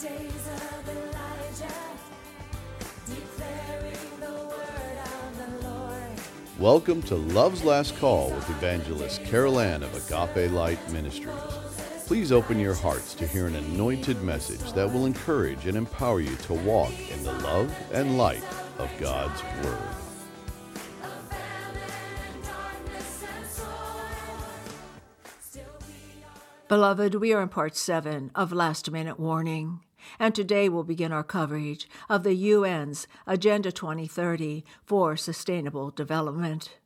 days of Elijah, declaring the word of the Lord. Welcome to Love's Last Call with evangelist Carol Ann of Agape Light Ministries. Please open your hearts to hear an anointed message that will encourage and empower you to walk in the love and light of God's Word. Abandoned darkness and soil. Still we are Beloved, we are in part seven of Last Minute Warning, and today we'll begin our coverage of the UN's Agenda 2030 for Sustainable Development.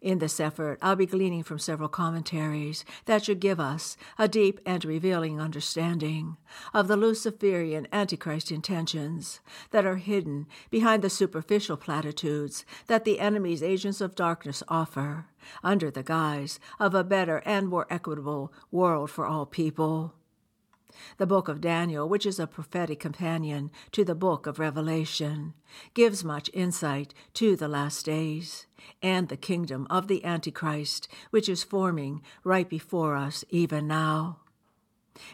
In this effort, I'll be gleaning from several commentaries that should give us a deep and revealing understanding of the Luciferian Antichrist intentions that are hidden behind the superficial platitudes that the enemy's agents of darkness offer under the guise of a better and more equitable world for all people. The book of Daniel, which is a prophetic companion to the book of Revelation, gives much insight to the last days and the kingdom of the Antichrist, which is forming right before us even now.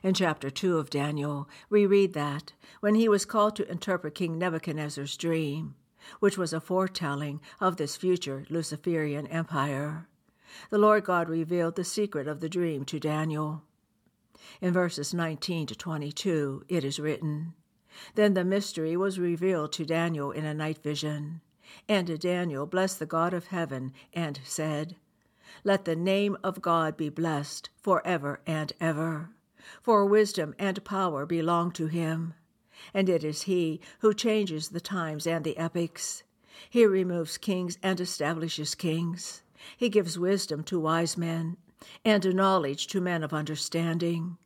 In chapter 2 of Daniel, we read that when he was called to interpret King Nebuchadnezzar's dream, which was a foretelling of this future Luciferian empire, the Lord God revealed the secret of the dream to Daniel. In verses 19 to 22, it is written Then the mystery was revealed to Daniel in a night vision. And Daniel blessed the God of heaven and said, Let the name of God be blessed forever and ever. For wisdom and power belong to him. And it is he who changes the times and the epochs. He removes kings and establishes kings. He gives wisdom to wise men and a knowledge to men of understanding.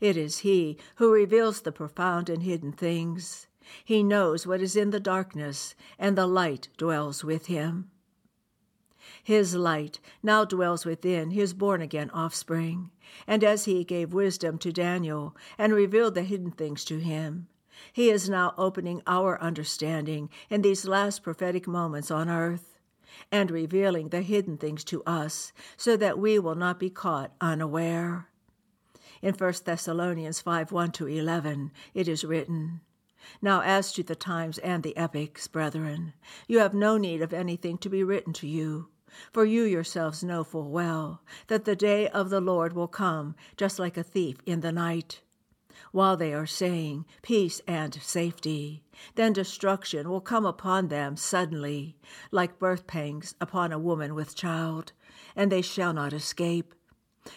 It is He who reveals the profound and hidden things. He knows what is in the darkness, and the light dwells with Him. His light now dwells within His born again offspring, and as He gave wisdom to Daniel and revealed the hidden things to him, He is now opening our understanding in these last prophetic moments on earth and revealing the hidden things to us so that we will not be caught unaware. In 1 Thessalonians 5 1 to 11, it is written, Now as to the times and the epochs, brethren, you have no need of anything to be written to you. For you yourselves know full well that the day of the Lord will come just like a thief in the night. While they are saying peace and safety, then destruction will come upon them suddenly, like birth pangs upon a woman with child, and they shall not escape.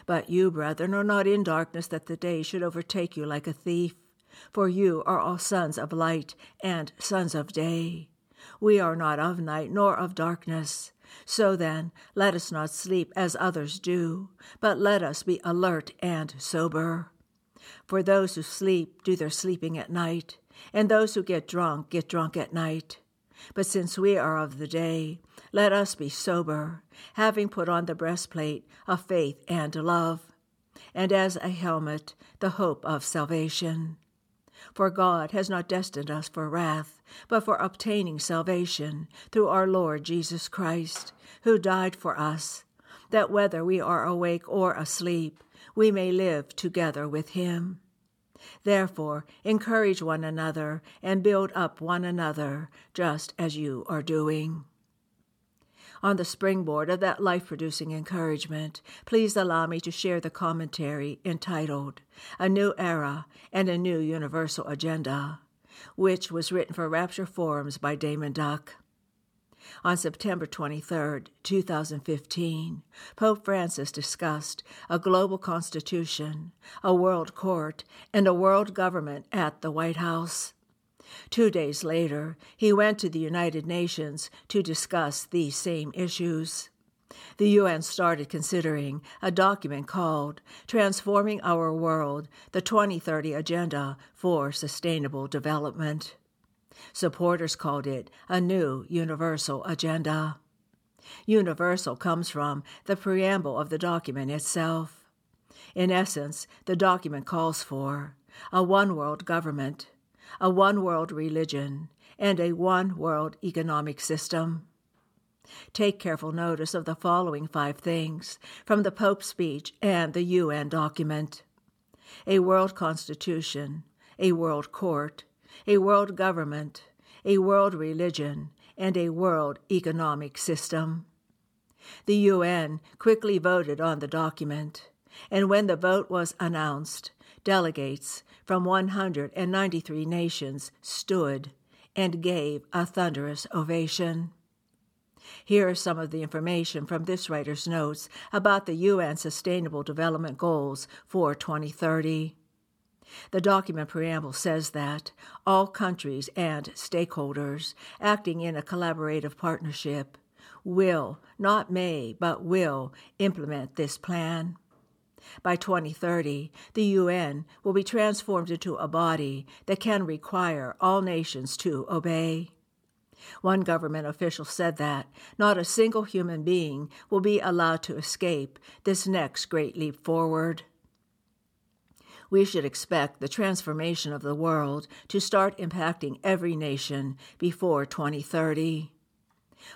But you, brethren, are not in darkness that the day should overtake you like a thief. For you are all sons of light and sons of day. We are not of night nor of darkness. So then, let us not sleep as others do, but let us be alert and sober. For those who sleep do their sleeping at night, and those who get drunk get drunk at night. But since we are of the day, let us be sober, having put on the breastplate of faith and love, and as a helmet the hope of salvation. For God has not destined us for wrath, but for obtaining salvation through our Lord Jesus Christ, who died for us, that whether we are awake or asleep, we may live together with him. Therefore, encourage one another and build up one another, just as you are doing. On the springboard of that life producing encouragement, please allow me to share the commentary entitled A New Era and a New Universal Agenda, which was written for Rapture Forums by Daymond Duck. On September 23, 2015, Pope Francis discussed a global constitution, a world court, and a world government at the White House. Two days later, he went to the United Nations to discuss these same issues. The UN started considering a document called Transforming Our World The 2030 Agenda for Sustainable Development. Supporters called it a new universal agenda. Universal comes from the preamble of the document itself. In essence, the document calls for a one world government, a one world religion, and a one world economic system. Take careful notice of the following five things from the Pope's speech and the UN document a world constitution, a world court, a world government, a world religion, and a world economic system. The UN quickly voted on the document, and when the vote was announced, delegates from 193 nations stood and gave a thunderous ovation. Here is some of the information from this writer's notes about the UN Sustainable Development Goals for 2030. The document preamble says that all countries and stakeholders acting in a collaborative partnership will, not may, but will implement this plan. By 2030, the UN will be transformed into a body that can require all nations to obey. One government official said that not a single human being will be allowed to escape this next great leap forward. We should expect the transformation of the world to start impacting every nation before 2030.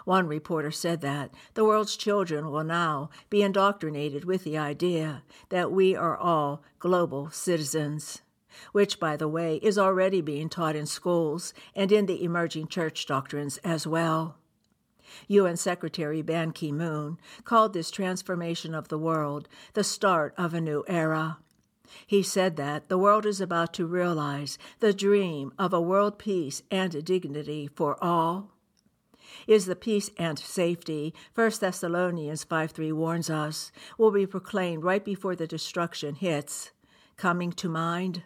One reporter said that the world's children will now be indoctrinated with the idea that we are all global citizens, which, by the way, is already being taught in schools and in the emerging church doctrines as well. UN Secretary Ban Ki moon called this transformation of the world the start of a new era. He said that the world is about to realize the dream of a world peace and dignity for all is the peace and safety, 1 Thessalonians 5 3 warns us, will be proclaimed right before the destruction hits, coming to mind.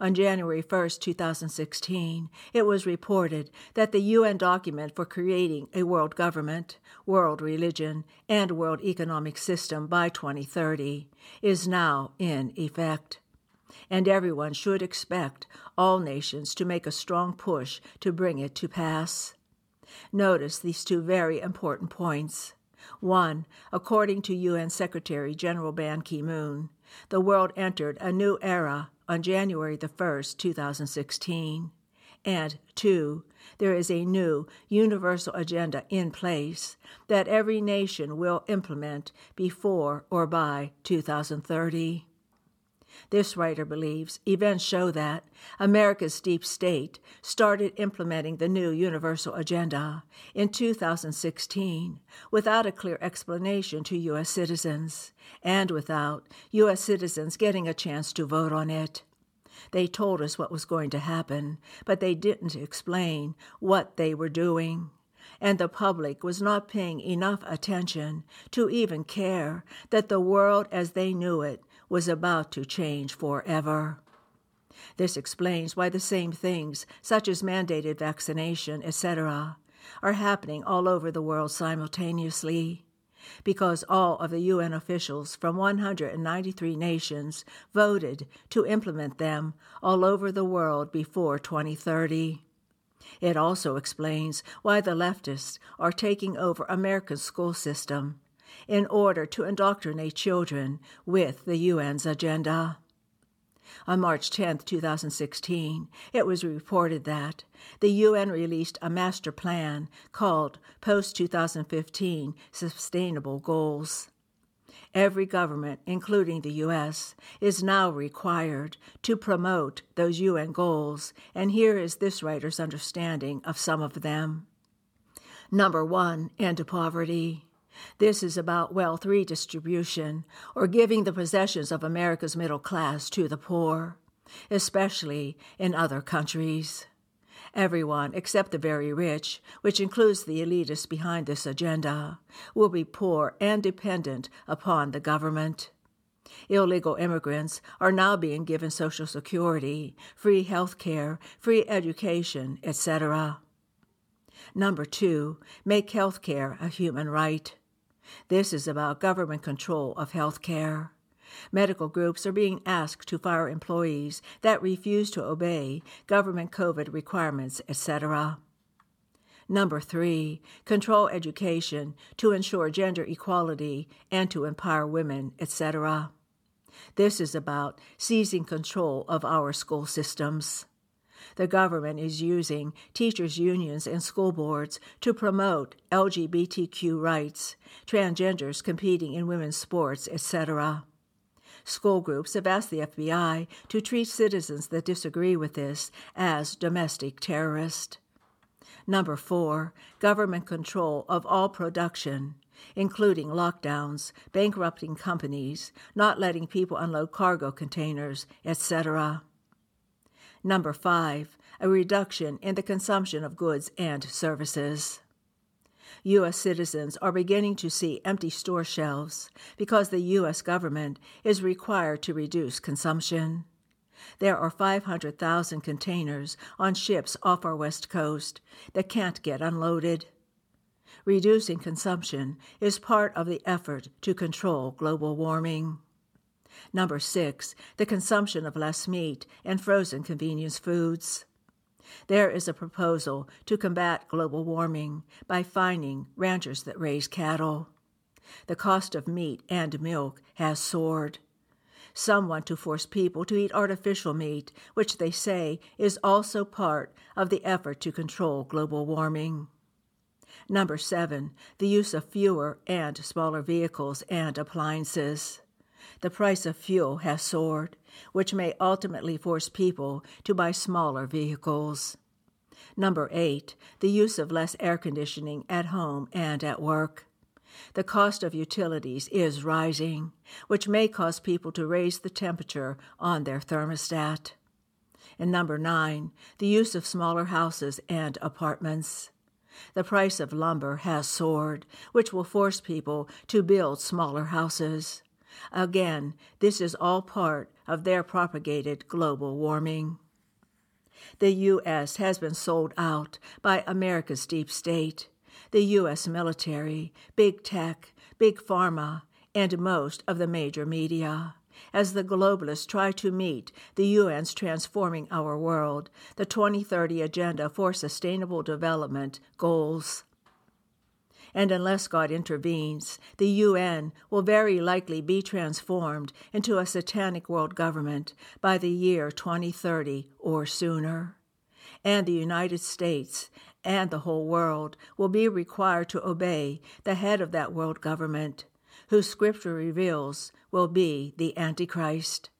On January 1, 2016, it was reported that the UN document for creating a world government, world religion, and world economic system by 2030 is now in effect. And everyone should expect all nations to make a strong push to bring it to pass. Notice these two very important points. One, according to UN Secretary General Ban Ki moon, the world entered a new era on January the 1st, 2016. And two, there is a new universal agenda in place that every nation will implement before or by 2030. This writer believes events show that America's deep state started implementing the new universal agenda in 2016 without a clear explanation to U.S. citizens and without U.S. citizens getting a chance to vote on it. They told us what was going to happen, but they didn't explain what they were doing and the public was not paying enough attention to even care that the world as they knew it was about to change forever. This explains why the same things, such as mandated vaccination, etc., are happening all over the world simultaneously. Because all of the UN officials from 193 nations voted to implement them all over the world before 2030. It also explains why the leftists are taking over America's school system in order to indoctrinate children with the UN's agenda. On March 10, 2016, it was reported that the UN released a master plan called Post 2015 Sustainable Goals. Every government, including the U.S., is now required to promote those UN goals, and here is this writer's understanding of some of them. Number one, end poverty. This is about wealth redistribution, or giving the possessions of America's middle class to the poor, especially in other countries. Everyone except the very rich, which includes the elitists behind this agenda, will be poor and dependent upon the government. Illegal immigrants are now being given Social Security, free health care, free education, etc. Number two, make health care a human right. This is about government control of health care. Medical groups are being asked to fire employees that refuse to obey government COVID requirements, etc. Number three, control education to ensure gender equality and to empower women, etc. This is about seizing control of our school systems. The government is using teachers' unions and school boards to promote LGBTQ rights, transgenders competing in women's sports, etc. School groups have asked the FBI to treat citizens that disagree with this as domestic terrorists. Number four, government control of all production, including lockdowns, bankrupting companies, not letting people unload cargo containers, etc. Number five, a reduction in the consumption of goods and services. U.S. citizens are beginning to see empty store shelves because the U.S. government is required to reduce consumption. There are 500,000 containers on ships off our west coast that can't get unloaded. Reducing consumption is part of the effort to control global warming. Number six, the consumption of less meat and frozen convenience foods. There is a proposal to combat global warming by fining ranchers that raise cattle. The cost of meat and milk has soared. Some want to force people to eat artificial meat, which they say is also part of the effort to control global warming. Number seven, the use of fewer and smaller vehicles and appliances. The price of fuel has soared, which may ultimately force people to buy smaller vehicles. Number eight, the use of less air conditioning at home and at work. The cost of utilities is rising, which may cause people to raise the temperature on their thermostat. And number nine, the use of smaller houses and apartments. The price of lumber has soared, which will force people to build smaller houses. Again, this is all part of their propagated global warming. The U.S. has been sold out by America's deep state, the U.S. military, big tech, big pharma, and most of the major media. As the globalists try to meet the UN's Transforming Our World, the 2030 Agenda for Sustainable Development goals. And unless God intervenes, the UN will very likely be transformed into a satanic world government by the year 2030 or sooner. And the United States and the whole world will be required to obey the head of that world government, whose Scripture reveals will be the Antichrist.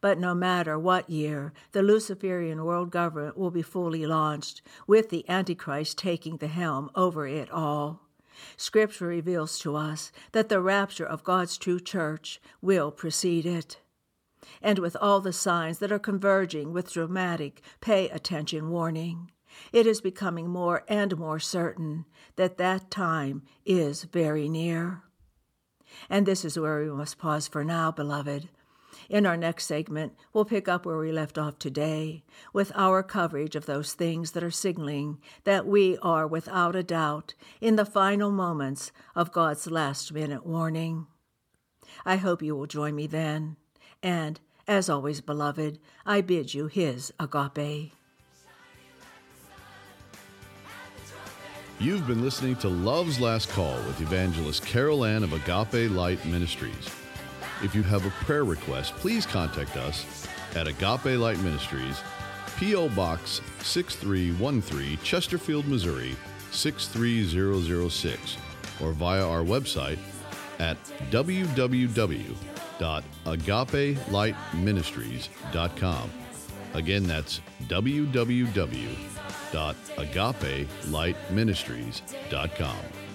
But no matter what year, the Luciferian world government will be fully launched, with the Antichrist taking the helm over it all. Scripture reveals to us that the rapture of God's true church will precede it. And with all the signs that are converging with dramatic pay attention warning, it is becoming more and more certain that that time is very near. And this is where we must pause for now, beloved. In our next segment, we'll pick up where we left off today with our coverage of those things that are signaling that we are without a doubt in the final moments of God's last minute warning. I hope you will join me then. And, as always, beloved, I bid you his agape. You've been listening to Love's Last Call with evangelist Carol Ann of Agape Light Ministries. If you have a prayer request, please contact us at Agape Light Ministries, P.O. Box 6313, Chesterfield, Missouri 63006, or via our website at www.agapelightministries.com. Again, that's www.agapelightministries.com.